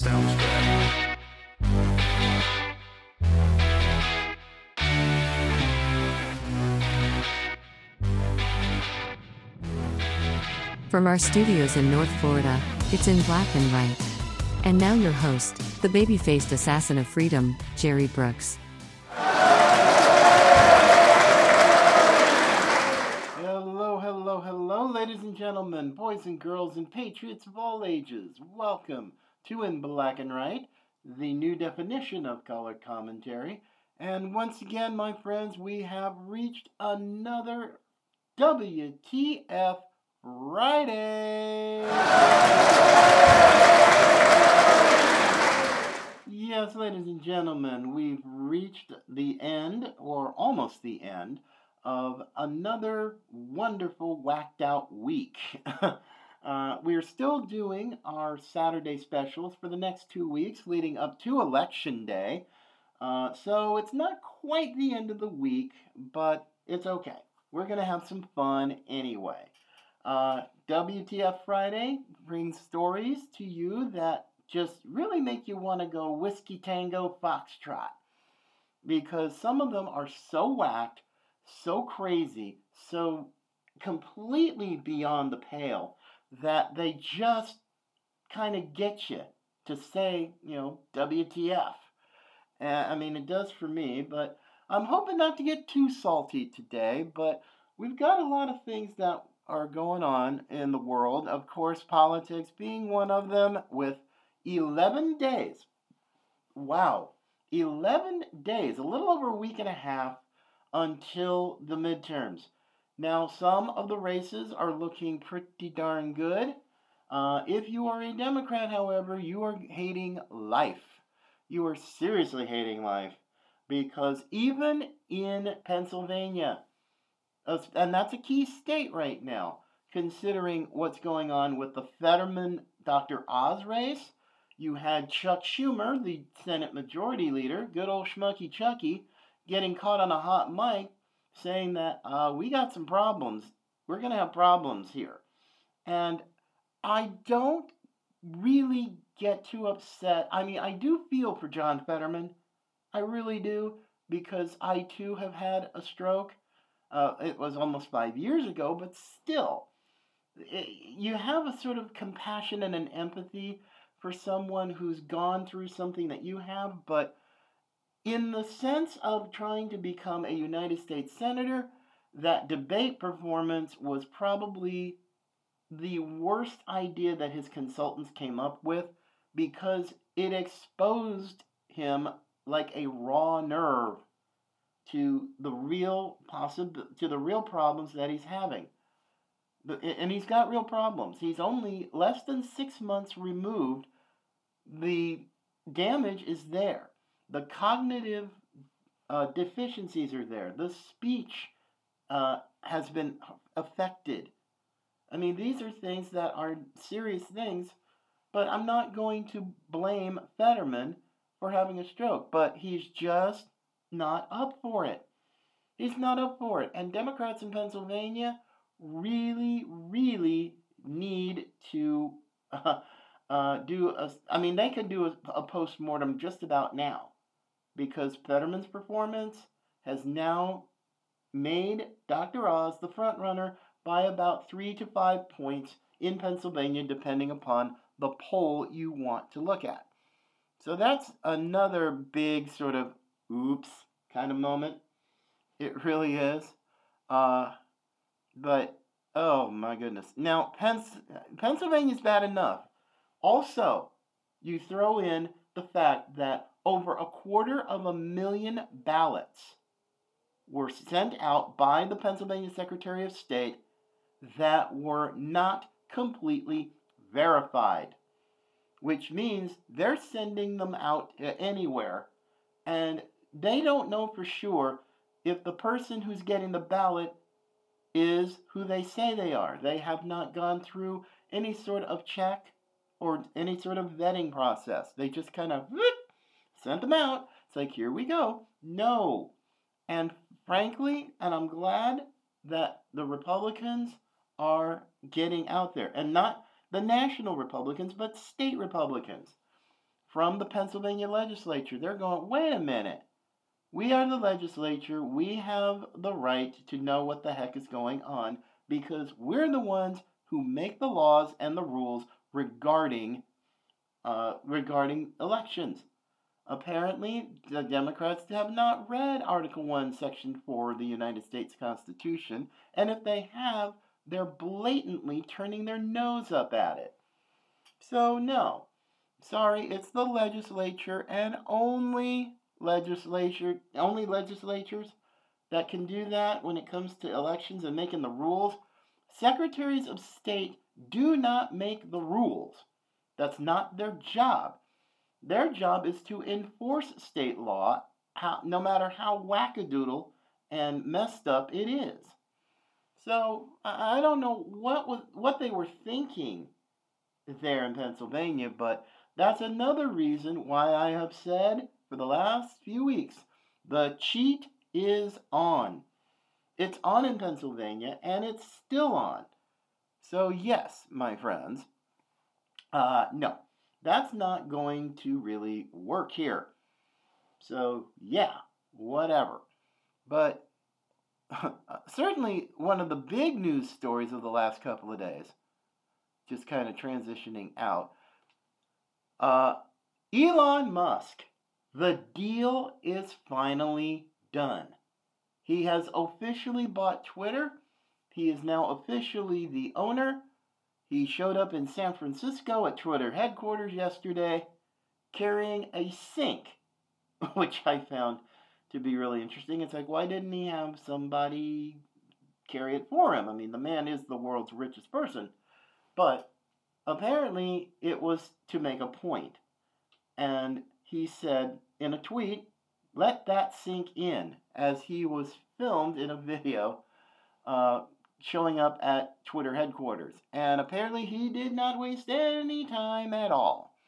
Sounds good. From our studios in North Florida, it's in black and white. And now your host, the baby faced assassin of freedom, Jerry Brooks. Hello, hello, hello, ladies and gentlemen, boys and girls, and patriots of all ages. Welcome to In Black and Right, the new definition of color commentary. And once again, my friends, we have reached another WTF Friday. Yes, ladies and gentlemen, we've reached the end, or almost the end, of another wonderful whacked out week. uh, we're still doing our Saturday specials for the next two weeks leading up to Election Day. Uh, so it's not quite the end of the week, but it's okay. We're going to have some fun anyway. Uh, WTF Friday brings stories to you that just really make you want to go whiskey tango foxtrot because some of them are so whacked, so crazy, so completely beyond the pale that they just kind of get you to say, you know, WTF. I mean, it does for me, but I'm hoping not to get too salty today, but we've got a lot of things that are going on in the world. Of course, politics being one of them, with 11 days. Wow. 11 days, a little over a week and a half until the midterms. Now, some of the races are looking pretty darn good. Uh, if you are a Democrat, however, you are hating life. You are seriously hating life because even in Pennsylvania, and that's a key state right now, considering what's going on with the Fetterman Dr. Oz race. You had Chuck Schumer, the Senate Majority Leader, good old Schmucky Chucky, getting caught on a hot mic saying that uh, we got some problems. We're going to have problems here. And I don't really get too upset. I mean, I do feel for John Fetterman. I really do, because I too have had a stroke. Uh, it was almost five years ago, but still, it, you have a sort of compassion and an empathy for someone who's gone through something that you have, but in the sense of trying to become a United States Senator, that debate performance was probably the worst idea that his consultants came up with because it exposed him like a raw nerve to the real possible to the real problems that he's having. And he's got real problems. He's only less than six months removed. The damage is there. The cognitive uh, deficiencies are there. The speech uh, has been affected. I mean, these are things that are serious things, but I'm not going to blame Fetterman for having a stroke, but he's just not up for it. He's not up for it. And Democrats in Pennsylvania really, really need to uh, uh, do a. I mean, they could do a, a post mortem just about now because Fetterman's performance has now made Dr. Oz the front runner by about three to five points in Pennsylvania, depending upon the poll you want to look at. So that's another big sort of oops kind of moment. It really is. Uh, but oh my goodness. Now, Pens- Pennsylvania's bad enough. Also, you throw in the fact that over a quarter of a million ballots were sent out by the Pennsylvania Secretary of State that were not completely verified, which means they're sending them out uh, anywhere and they don't know for sure if the person who's getting the ballot is who they say they are. They have not gone through any sort of check or any sort of vetting process. They just kind of whoop, sent them out. It's like, here we go. No. And frankly, and I'm glad that the Republicans are getting out there. And not the national Republicans, but state Republicans. from the Pennsylvania legislature. They're going, wait a minute. We are the legislature. We have the right to know what the heck is going on because we're the ones who make the laws and the rules regarding uh, regarding elections. Apparently, the Democrats have not read Article 1, Section 4 of the United States Constitution, and if they have, they're blatantly turning their nose up at it. So, no. Sorry, it's the legislature and only legislature, only legislatures that can do that when it comes to elections and making the rules. Secretaries of state do not make the rules. That's not their job. Their job is to enforce state law, how, no matter how wackadoodle and messed up it is. So I don't know what was what they were thinking there in Pennsylvania, but that's another reason why I have said for the last few weeks the cheat is on. It's on in Pennsylvania and it's still on. So, yes, my friends, uh, no, that's not going to really work here. So, yeah, whatever. But certainly one of the big news stories of the last couple of days, just kind of transitioning out, uh, Elon Musk, the deal is finally done. He has officially bought Twitter. He is now officially the owner. He showed up in San Francisco at Twitter headquarters yesterday carrying a sink, which I found to be really interesting. It's like, why didn't he have somebody carry it for him? I mean, the man is the world's richest person. But apparently, it was to make a point. And he said in a tweet, let that sink in, as he was filmed in a video uh, showing up at Twitter headquarters. And apparently, he did not waste any time at all.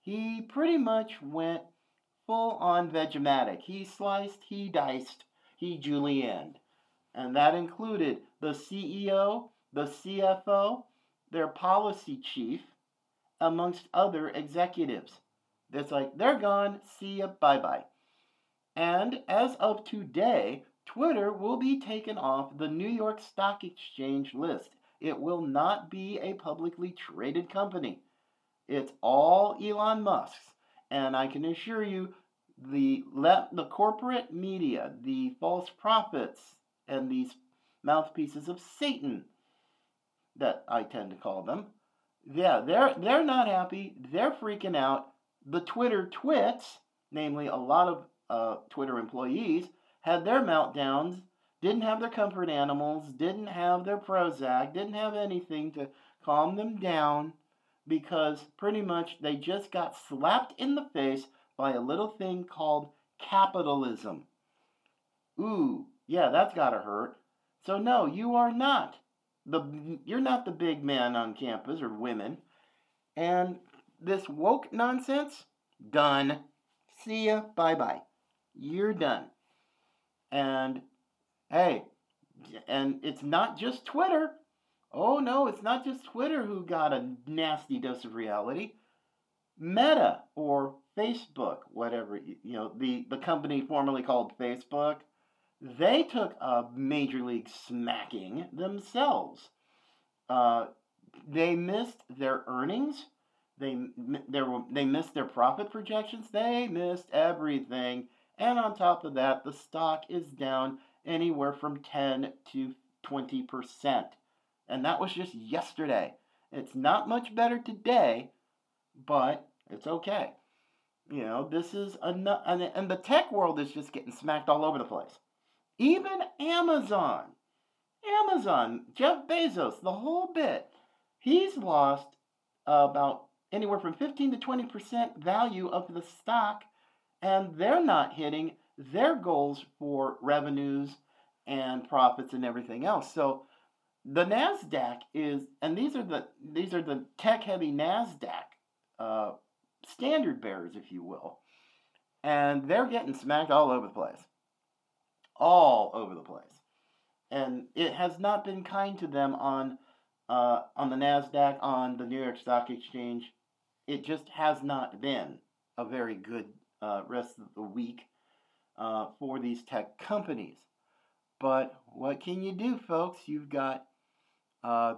He pretty much went full on Vegematic. He sliced, he diced, he julienned. And that included the CEO, the CFO, their policy chief, amongst other executives. It's like, they're gone, see ya, bye bye. And as of today, Twitter will be taken off the New York Stock Exchange list. It will not be a publicly traded company. It's all Elon Musk's. And I can assure you, the the corporate media, the false prophets, and these mouthpieces of Satan, that I tend to call them, yeah, they're they're not happy. They're freaking out. The Twitter twits, namely a lot of uh, Twitter employees, had their meltdowns. Didn't have their comfort animals. Didn't have their Prozac. Didn't have anything to calm them down because pretty much they just got slapped in the face by a little thing called capitalism. Ooh, yeah, that's gotta hurt. So no, you are not the you're not the big man on campus or women. And this woke nonsense, done. See ya, bye bye. You're done. And hey, and it's not just Twitter. Oh no, it's not just Twitter who got a nasty dose of reality. Meta or Facebook, whatever you know, the the company formerly called Facebook, they took a major league smacking themselves. Uh, they missed their earnings. They were, they missed their profit projections. They missed everything. And on top of that, the stock is down anywhere from 10 to 20%. And that was just yesterday. It's not much better today, but it's okay. You know, this is enough, and, the tech world is just getting smacked all over the place. Even Amazon, Amazon, Jeff Bezos, the whole bit, he's lost about anywhere from 15 to 20% value of the stock, and they're not hitting their goals for revenues and profits and everything else. So the Nasdaq is, and these are the these are the tech heavy Nasdaq uh, standard bearers, if you will. And they're getting smacked all over the place. All over the place. And it has not been kind to them on uh, on the NASDAQ, on the New York Stock Exchange. It just has not been a very good uh, rest of the week uh, for these tech companies. But what can you do, folks? You've got uh,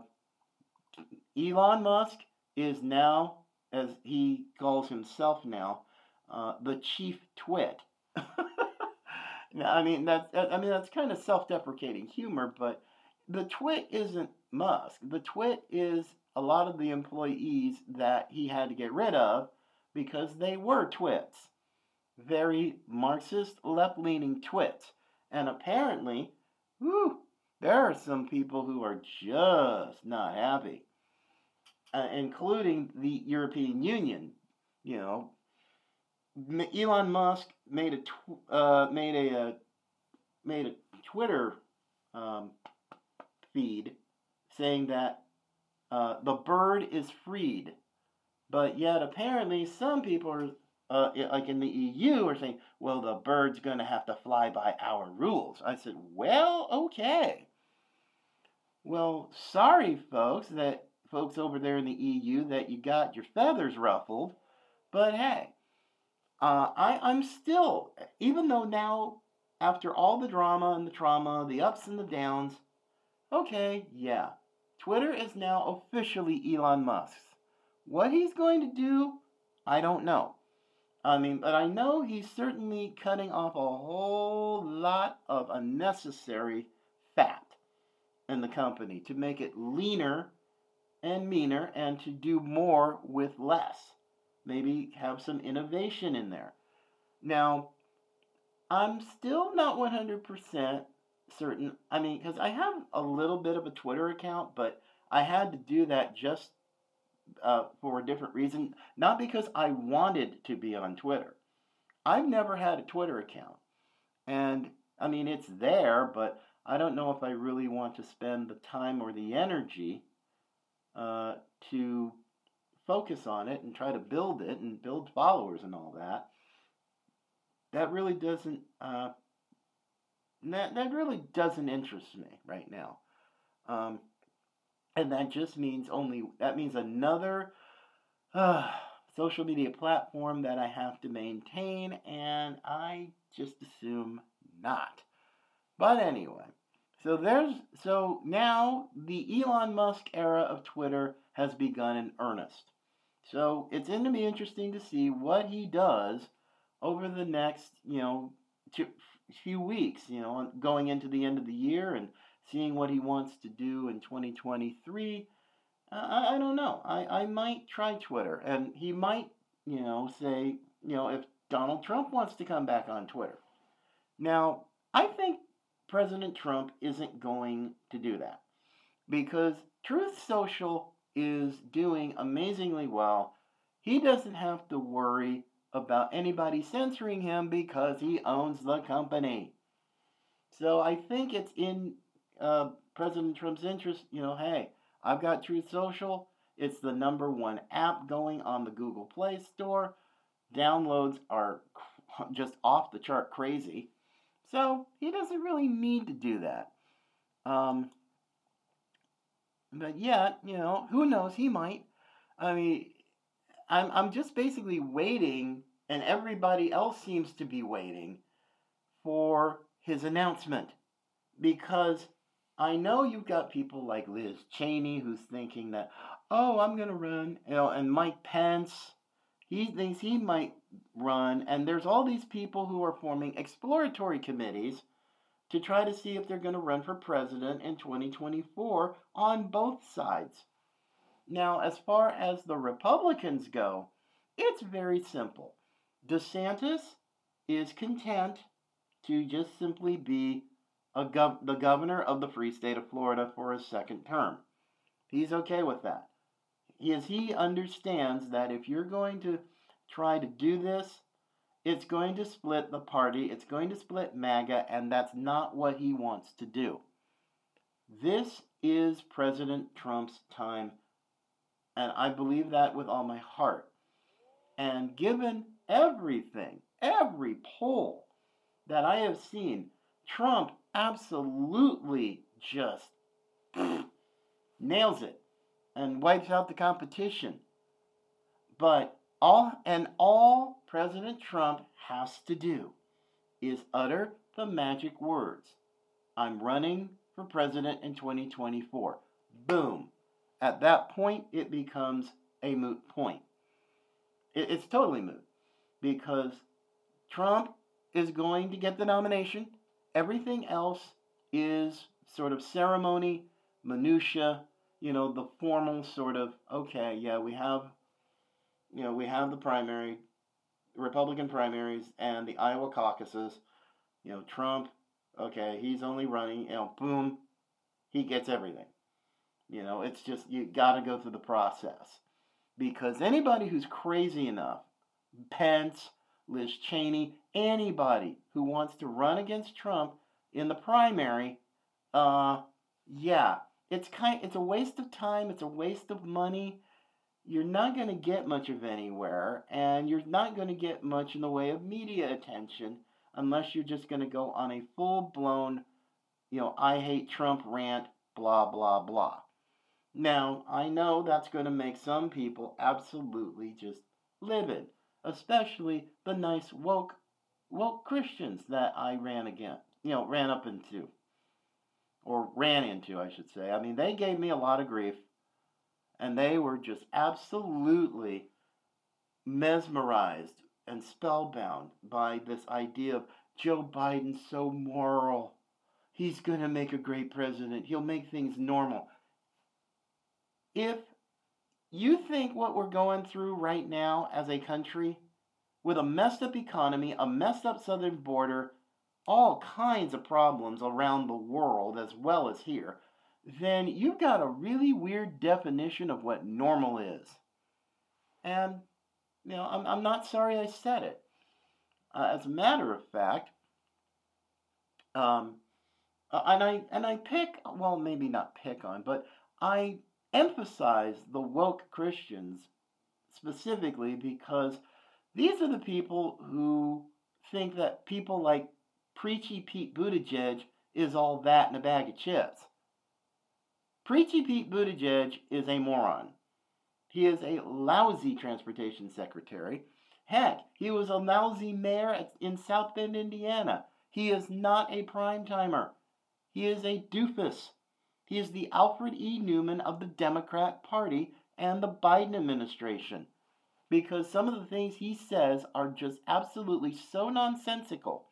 Elon Musk is now, as he calls himself now, uh, the chief twit. I mean that's I mean that's kind of self-deprecating humor, but the twit isn't Musk. The twit is a lot of the employees that he had to get rid of because they were twits. Very Marxist, left leaning twits. And apparently, whew, there are some people who are just not happy, uh, including the European Union. You know, Elon Musk made a tw- uh, made a, uh, made a Twitter um, feed saying that uh, the bird is freed, but yet apparently some people are uh, like in the EU are saying, well, the bird's going to have to fly by our rules. I said, well, okay. Well, sorry, folks, that folks over there in the EU that you got your feathers ruffled, but hey, uh, I, I'm still, even though now, after all the drama and the trauma, the ups and the downs, okay, yeah, Twitter is now officially Elon Musk's. What he's going to do, I don't know. I mean, but I know he's certainly cutting off a whole lot of unnecessary fat in the company to make it leaner and meaner and to do more with less. Maybe have some innovation in there. Now, I'm still not 100% certain. I mean, because I have a little bit of a Twitter account, but I had to do that just uh, for a different reason, not because I wanted to be on Twitter. I've never had a Twitter account. And I mean, it's there, but I don't know if I really want to spend the time or the energy uh, to focus on it and try to build it and build followers and all that. That really doesn't. Uh, that, that really doesn't interest me right now. Um, and that just means only, that means another uh, social media platform that I have to maintain, and I just assume not. But anyway, so there's, so now the Elon Musk era of Twitter has begun in earnest. So it's going to be interesting to see what he does over the next, you know, two, few weeks, you know, going into the end of the year and seeing what he wants to do in 2023. Uh, I, I don't know. I, I might try Twitter. And he might, you know, say, you know, if Donald Trump wants to come back on Twitter. Now, I think President Trump isn't going to do that because Truth Social is doing amazingly well. He doesn't have to worry about anybody censoring him because he owns the company. So I think it's in uh, President Trump's interest, you know, hey, I've got Truth Social. It's the number one app going on the Google Play Store. Downloads are just off the chart crazy. So he doesn't really need to do that. Um, but yet, you know, who knows? He might. I mean, I'm I'm just basically waiting, and everybody else seems to be waiting for his announcement because I know you've got people like Liz Cheney who's thinking that, oh, I'm going to run, you know, and Mike Pence, he thinks he might run, and there's all these people who are forming exploratory committees to try to see if they're going to run for president in 2024 on both sides. Now, as far as the Republicans go, it's very simple. DeSantis is content to just simply be gov- the governor of the free state of Florida for a second term. He's okay with that. As he understands that if you're going to try to do this, it's going to split the party, it's going to split MAGA, and that's not what he wants to do. This is President Trump's time, and I believe that with all my heart. And given everything, every poll that I have seen, Trump absolutely just nails it and wipes out the competition. But all and all President Trump has to do is utter the magic words I'm running for president in 2024. Boom. At that point, it becomes a moot point. it's totally moot because Trump is going to get the nomination. Everything else is sort of ceremony, minutia, you know, the formal sort of okay, yeah, we have you know, we have the primary, Republican primaries and the Iowa caucuses. You know, Trump, okay, he's only running, you know, boom, he gets everything. You know, it's just you got to go through the process. Because anybody who's crazy enough, Pence, Liz Cheney, anybody who wants to run against Trump in the primary, uh, yeah, it's kind, it's a waste of time. It's a waste of money. You're not going to get much of anywhere, and you're not going to get much in the way of media attention unless you're just going to go on a full blown, you know, I hate Trump rant, blah blah blah. Now I know that's going to make some people absolutely just livid especially the nice woke woke Christians that I ran against, you know, ran up into, or ran into, I should say. I mean, they gave me a lot of grief, and they were just absolutely mesmerized and spellbound by this idea of Joe Biden so moral. He's going to make a great president. He'll make things normal. If you think what we're going through right now as a country, with a messed up economy, a messed up southern border, all kinds of problems around the world as well as here, then you've got a really weird definition of what normal is. And, you know, I'm, I'm not sorry I said it. Uh, as a matter of fact, um, uh, and I and I pick well maybe not pick on, but I emphasize the woke Christians specifically because these are the people who think that people like Preachy Pete Buttigieg is all that in a bag of chips. Preachy Pete Buttigieg is a moron. He is a lousy transportation secretary. Heck, he was a lousy mayor in South Bend, Indiana. He is not a prime timer. He is a doofus. He is the Alfred E. Neuman of the Democrat Party and the Biden administration. Because some of the things he says are just absolutely so nonsensical,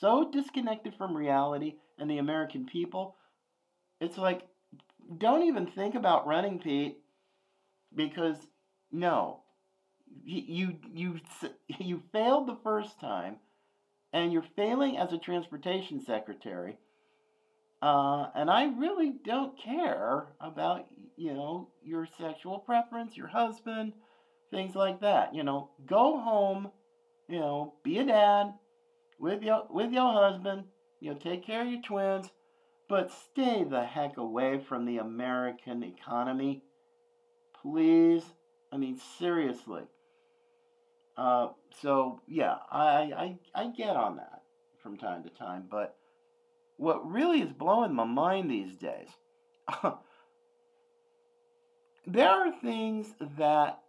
so disconnected from reality and the American people. It's like, don't even think about running, Pete, because no, you you you failed the first time, and you're failing as a transportation secretary uh, and I really don't care about, you know, your sexual preference, your husband, things like that. You know, go home, you know, be a dad with your with your husband, you know, take care of your twins, but stay the heck away from the American economy. Please. I mean, seriously. Uh, so yeah, I, I I get on that from time to time, but what really is blowing my mind these days, there are things that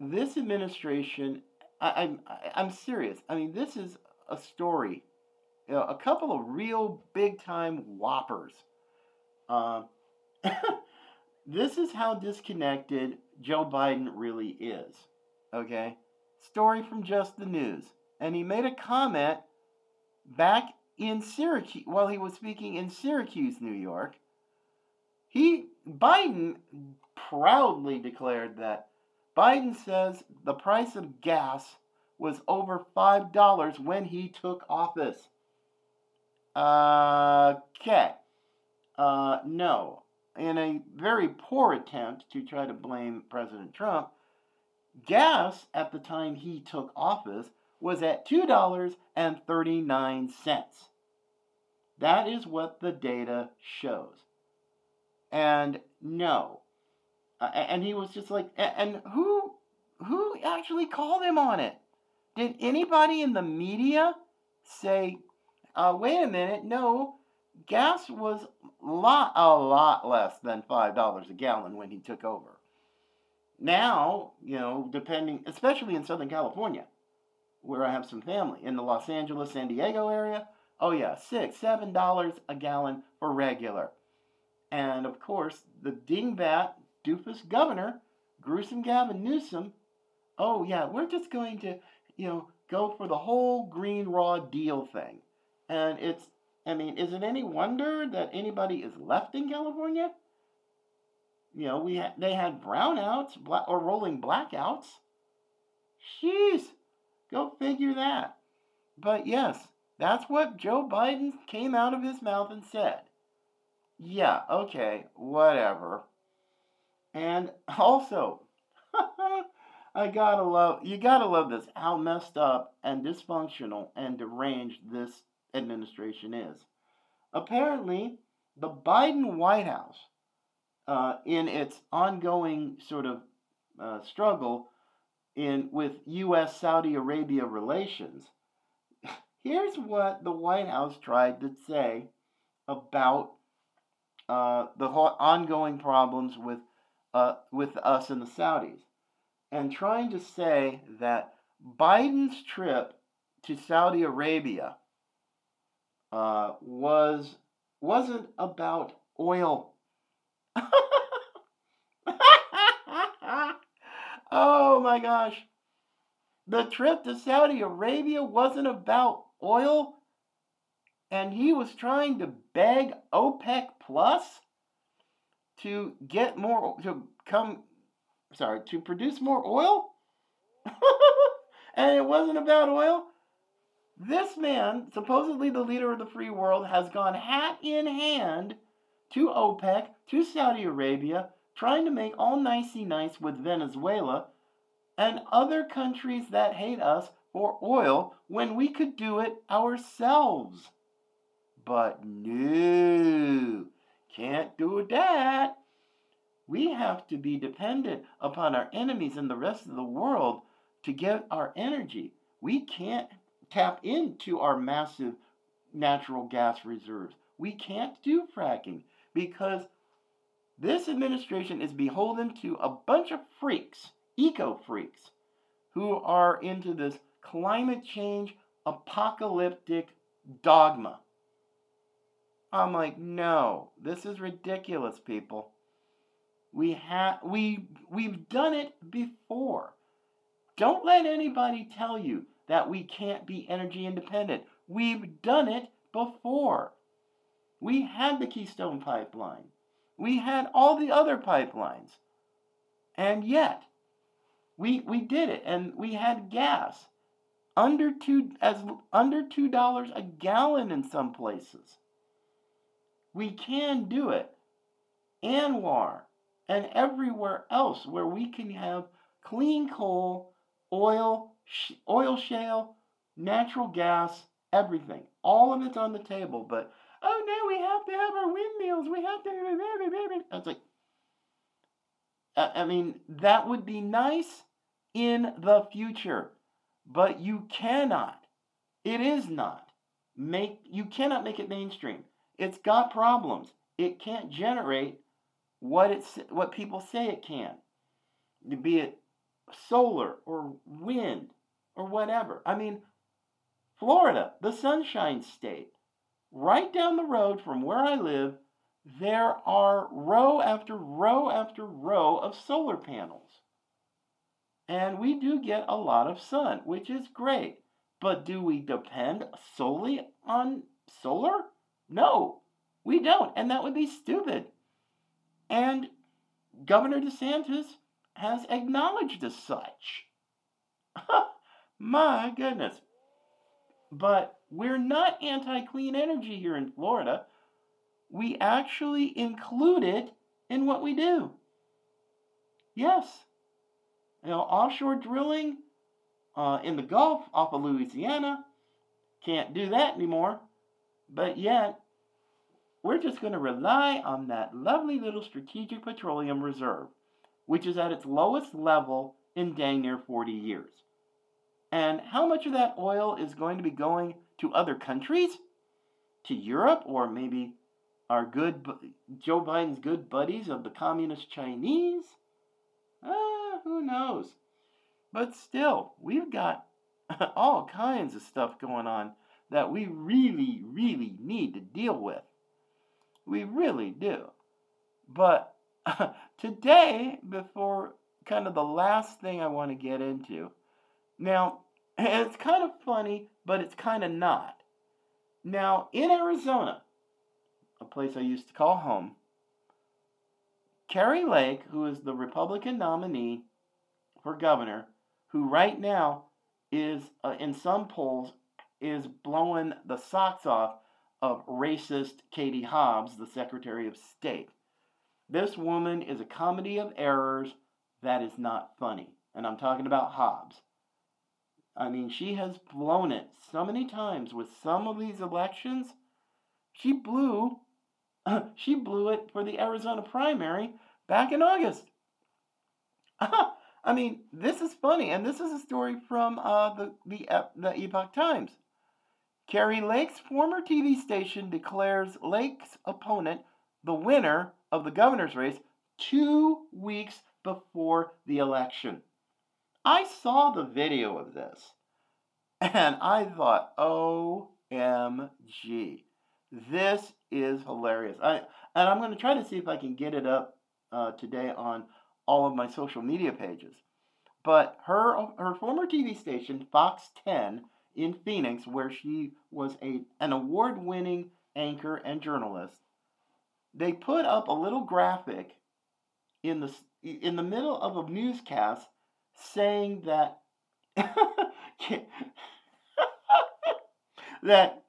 this administration, I, am I'm, I'm serious. I mean, this is a story, you know, a couple of real big time whoppers. Uh, this is how disconnected Joe Biden really is. Okay? Story from Just the News. And he made a comment back in Syracuse, while he was speaking in Syracuse, New York, he Biden proudly declared that Biden says the price of gas was over five dollars when he took office. Okay. Uh, no. In a very poor attempt to try to blame President Trump, gas at the time he took office was at $2.39. That is what the data shows. And no. And he was just like, and who who actually called him on it? Did anybody in the media say, uh, wait a minute, no, gas was lot a lot less than five dollars a gallon when he took over. Now, you know, depending, especially in Southern California, where I have some family in the Los Angeles, San Diego area. Oh yeah, six, seven dollars a gallon for regular. And of course, the dingbat doofus governor, gruesome Gavin Newsom. Oh yeah, we're just going to, you know, go for the whole green raw deal thing. And it's, I mean, is it any wonder that anybody is left in California? You know, we ha- they had brownouts bla- or rolling blackouts. Jeez, go figure that. But yes, that's what Joe Biden came out of his mouth and said. Yeah, okay, whatever. And also, I gotta love, you gotta love this, how messed up and dysfunctional and deranged this administration is. Apparently, the Biden White House, uh, in its ongoing sort of uh, struggle in with U.S. Saudi Arabia relations, here's what the White House tried to say about uh, the ongoing problems with uh, with us and the Saudis, and trying to say that Biden's trip to Saudi Arabia uh, was wasn't about oil. oh my gosh. The trip to Saudi Arabia wasn't about oil, and he was trying to beg OPEC Plus to get more to come sorry to produce more oil? And it wasn't about oil. This man supposedly the leader of the free world has gone hat in hand to opec to saudi arabia trying to make all nicey nice with venezuela and other countries that hate us for oil when we could do it ourselves. But no can't do that. We have to be dependent upon our enemies and the rest of the world to get our energy. We can't tap into our massive natural gas reserves. We can't do fracking because this administration is beholden to a bunch of freaks, eco freaks, who are into this climate change apocalyptic dogma. I'm like, no, this is ridiculous, people. We have we we've done it before. Don't let anybody tell you that we can't be energy independent. We've done it before. We had the Keystone pipeline. We had all the other pipelines. And yet, we we did it and we had gas under 2 as under $2 a gallon in some places. We can do it. ANWR and everywhere else where we can have clean coal, oil, sh- oil shale, natural gas, everything. All of it's on the table, but oh no, we have to have our windmills. We have to. It's like, I mean, that would be nice in the future, but you cannot. It is not make. You cannot make it mainstream. It's got problems. It can't generate what it's what people say it can. Be it solar or wind or whatever. I mean, Florida, the sunshine state, right down the road from where I live, there are row after row after row of solar panels. And we do get a lot of sun, which is great. But do we depend solely on solar? No, we don't, and that would be stupid. And Governor DeSantis has acknowledged as such. My goodness. But we're not anti clean energy here in Florida. We actually include it in what we do. Yes. You know, offshore drilling uh, in the Gulf off of Louisiana, can't do that anymore. But yet, we're just going to rely on that lovely little strategic petroleum reserve, which is at its lowest level in dang near 40 years. And how much of that oil is going to be going to other countries? To Europe or maybe our good Joe Biden's good buddies of the communist Chinese? Ah, who knows? But still, we've got all kinds of stuff going on that we really, really need to deal with. We really do. But today, before kind of the last thing I want to get into, now, it's kind of funny, but it's kind of not. Now, in Arizona, a place I used to call home, Kari Lake, who is the Republican nominee for governor, who right now is uh, in some polls is blowing the socks off of racist Katie Hobbs, the Secretary of State. This woman is a comedy of errors that is not funny. And I'm talking about Hobbs. I mean, she has blown it so many times with some of these elections. She blew she blew it for the Arizona primary back in August. I mean, this is funny, and this is a story from uh, the, the, the Epoch Times. Kari Lake's former TV station declares Lake's opponent the winner of the governor's race two weeks before the election. I saw the video of this and I thought, OMG, this is hilarious. I, and I'm going to try to see if I can get it up uh, today on all of my social media pages. But her, her former TV station, Fox 10, in Phoenix, where she was a, an award winning anchor and journalist, they put up a little graphic in the, in the middle of a newscast saying that that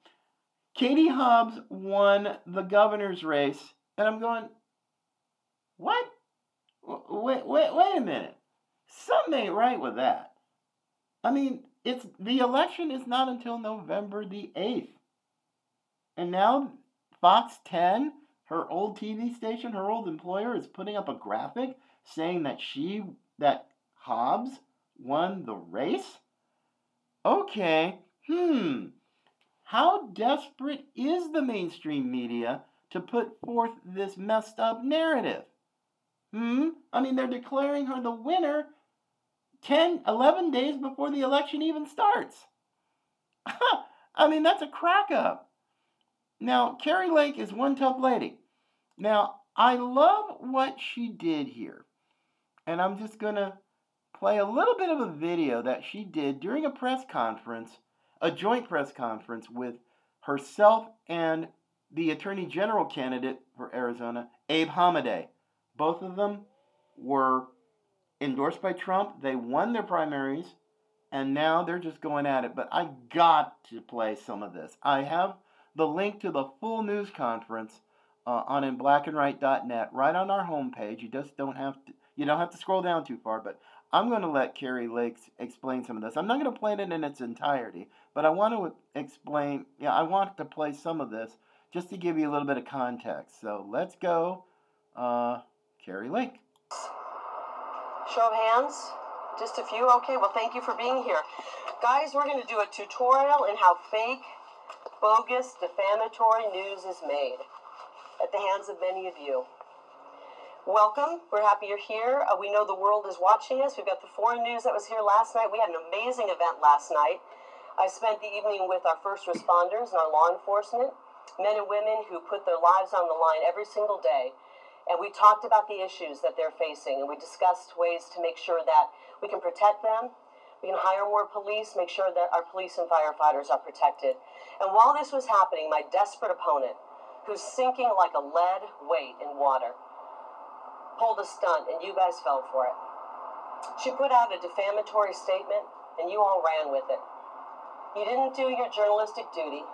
Katie Hobbs won the governor's race, and I'm going, what? Wait, wait, wait a minute. Something ain't right with that. I mean, it's the election is not until November the 8th. And now Fox 10, her old TV station, her old employer is putting up a graphic saying that she that Hobbs won the race? Okay. Hmm. How desperate is the mainstream media to put forth this messed up narrative? Hmm? I mean, they're declaring her the winner 10, 11 days before the election even starts. I mean, that's a crack up. Now, Kari Lake is one tough lady. Now, I love what she did here. And I'm just going to play a little bit of a video that she did during a press conference, a joint press conference with herself and the Attorney General candidate for Arizona, Abe Hamadeh. Both of them were endorsed by Trump. They won their primaries, and now they're just going at it. But I got to play some of this. I have the link to the full news conference uh, on inblackandright.net right on our homepage. You just don't have to. You don't have to scroll down too far, but I'm going to let Kari Lakes explain some of this. I'm not going to play it in its entirety, but I want to explain. Yeah, I want to play some of this just to give you a little bit of context. So let's go. Uh, Kari Lake. Show of hands? Just a few? Okay, well, thank you for being here. Guys, we're going to do a tutorial in how fake, bogus, defamatory news is made at the hands of many of you. Welcome. We're happy you're here. Uh, we know the world is watching us. We've got the foreign news that was here last night. We had an amazing event last night. I spent the evening with our first responders and our law enforcement, men and women who put their lives on the line every single day and we talked about the issues that they're facing, and we discussed ways to make sure that we can protect them. We can hire more police, make sure that our police and firefighters are protected. And while this was happening, my desperate opponent, who's sinking like a lead weight in water, pulled a stunt, and you guys fell for it. She put out a defamatory statement, and you all ran with it. You didn't do your journalistic duty.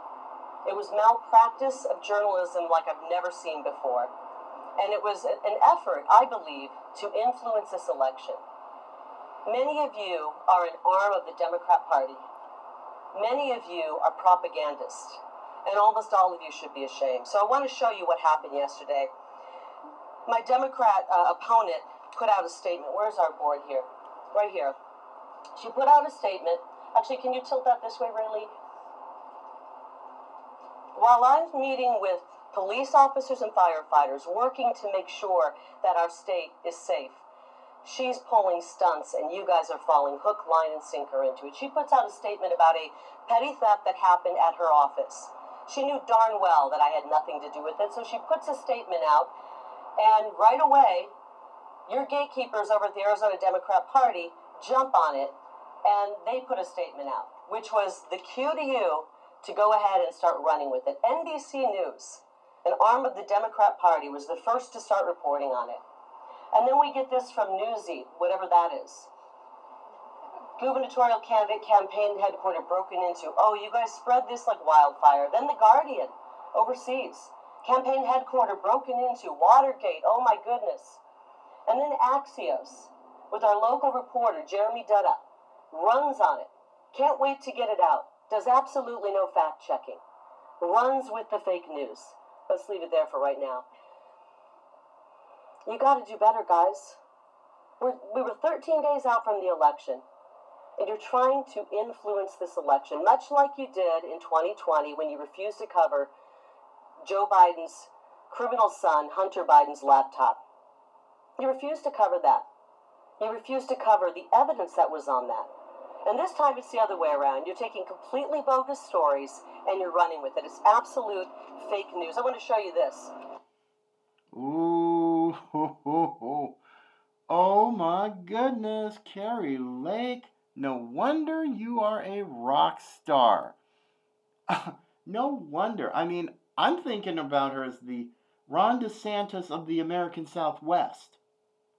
It was malpractice of journalism like I've never seen before. And it was an effort, I believe, to influence this election. Many of you are an arm of the Democrat Party. Many of you are propagandists. And almost all of you should be ashamed. So I want to show you what happened yesterday. My Democrat uh, opponent put out a statement. Where's our board here? Right here. She put out a statement. Actually, can you tilt that this way, really? While I'm meeting with police officers and firefighters working to make sure that our state is safe. she's pulling stunts and you guys are falling hook, line, and sinker into it. She puts out a statement about a petty theft that happened at her office. She knew darn well that I had nothing to do with it, so she puts a statement out, and right away, your gatekeepers over at the Arizona Democrat Party jump on it, and they put a statement out, which was the cue to you to go ahead and start running with it. NBC News, an arm of the Democrat Party, was the first to start reporting on it. And then we get this from Newsy, whatever that is. Gubernatorial candidate campaign headquarters broken into. Oh, you guys spread this like wildfire. Then The Guardian, overseas. Campaign headquarters broken into. Watergate, oh my goodness. And then Axios, with our local reporter, Jeremy Duda, runs on it. Can't wait to get it out. Does absolutely no fact checking. Runs with the fake news. Let's leave it there for right now. You got to do better, guys. We're, we were 13 days out from the election, and you're trying to influence this election, much like you did in 2020 when you refused to cover Joe Biden's criminal son, Hunter Biden's laptop. You refused to cover that. You refused to cover the evidence that was on that. And this time it's the other way around. You're taking completely bogus stories and you're running with it. It's absolute fake news. I want to show you this. Ooh, ho, ho, ho. oh my goodness, Kari Lake. No wonder you are a rock star. no wonder. I mean, I'm thinking about her as the Ron DeSantis of the American Southwest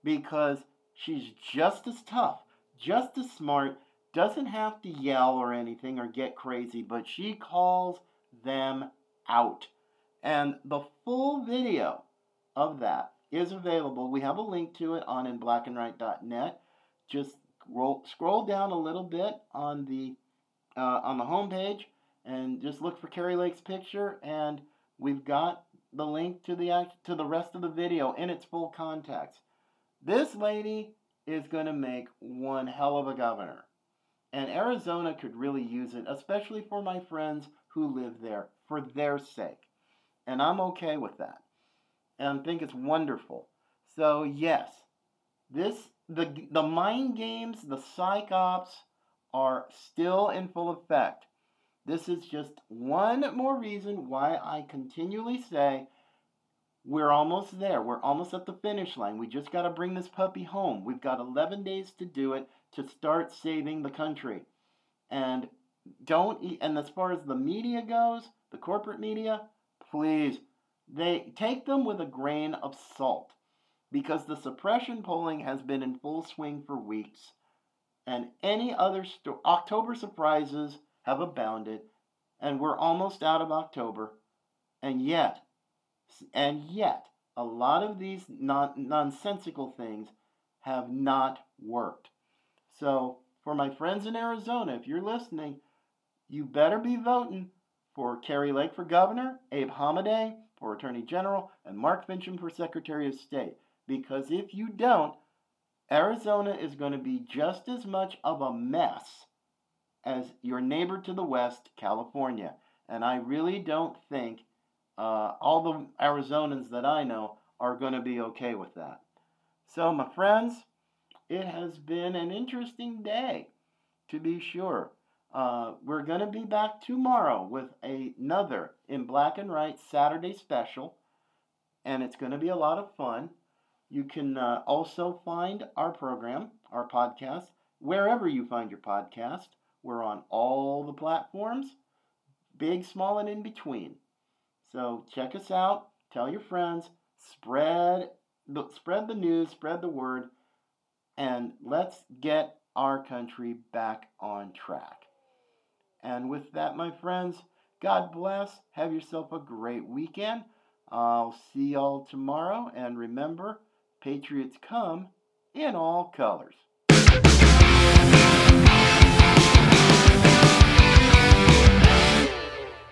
because she's just as tough, just as smart, doesn't have to yell or anything or get crazy, but she calls them out. And the full video of that is available. We have a link to it on inblackandright.net. Just roll, scroll down a little bit on the uh, on the homepage and just look for Kari Lake's picture, and we've got the link to the act, to the rest of the video in its full context. This lady is going to make one hell of a governor. And Arizona could really use it, especially for my friends who live there, for their sake. And I'm okay with that. And I think it's wonderful. So yes, this the the mind games, the psych ops are still in full effect. This is just one more reason why I continually say we're almost there. We're almost at the finish line. We just got to bring this puppy home. We've got 11 days to do it to start saving the country. And don't and as far as the media goes, the corporate media, please they take them with a grain of salt because the suppression polling has been in full swing for weeks and any other sto- October surprises have abounded and we're almost out of October and yet and yet a lot of these non- nonsensical things have not worked. So, for my friends in Arizona, if you're listening, you better be voting for Kari Lake for governor, Abe Hamadeh for attorney general, and Mark Finchem for secretary of state. Because if you don't, Arizona is going to be just as much of a mess as your neighbor to the west, California. And I really don't think uh, all the Arizonans that I know are going to be okay with that. So, my friends, it has been an interesting day, to be sure. Uh, we're going to be back tomorrow with another In Black and Right Saturday special, and it's going to be a lot of fun. You can uh, also find our program, our podcast, wherever you find your podcast. We're on all the platforms, big, small, and in between. So check us out. Tell your friends. Spread the spread the news. Spread the word and let's get our country back on track. And with that, my friends, God bless. Have yourself a great weekend. I'll see y'all tomorrow. And remember, Patriots come in all colors.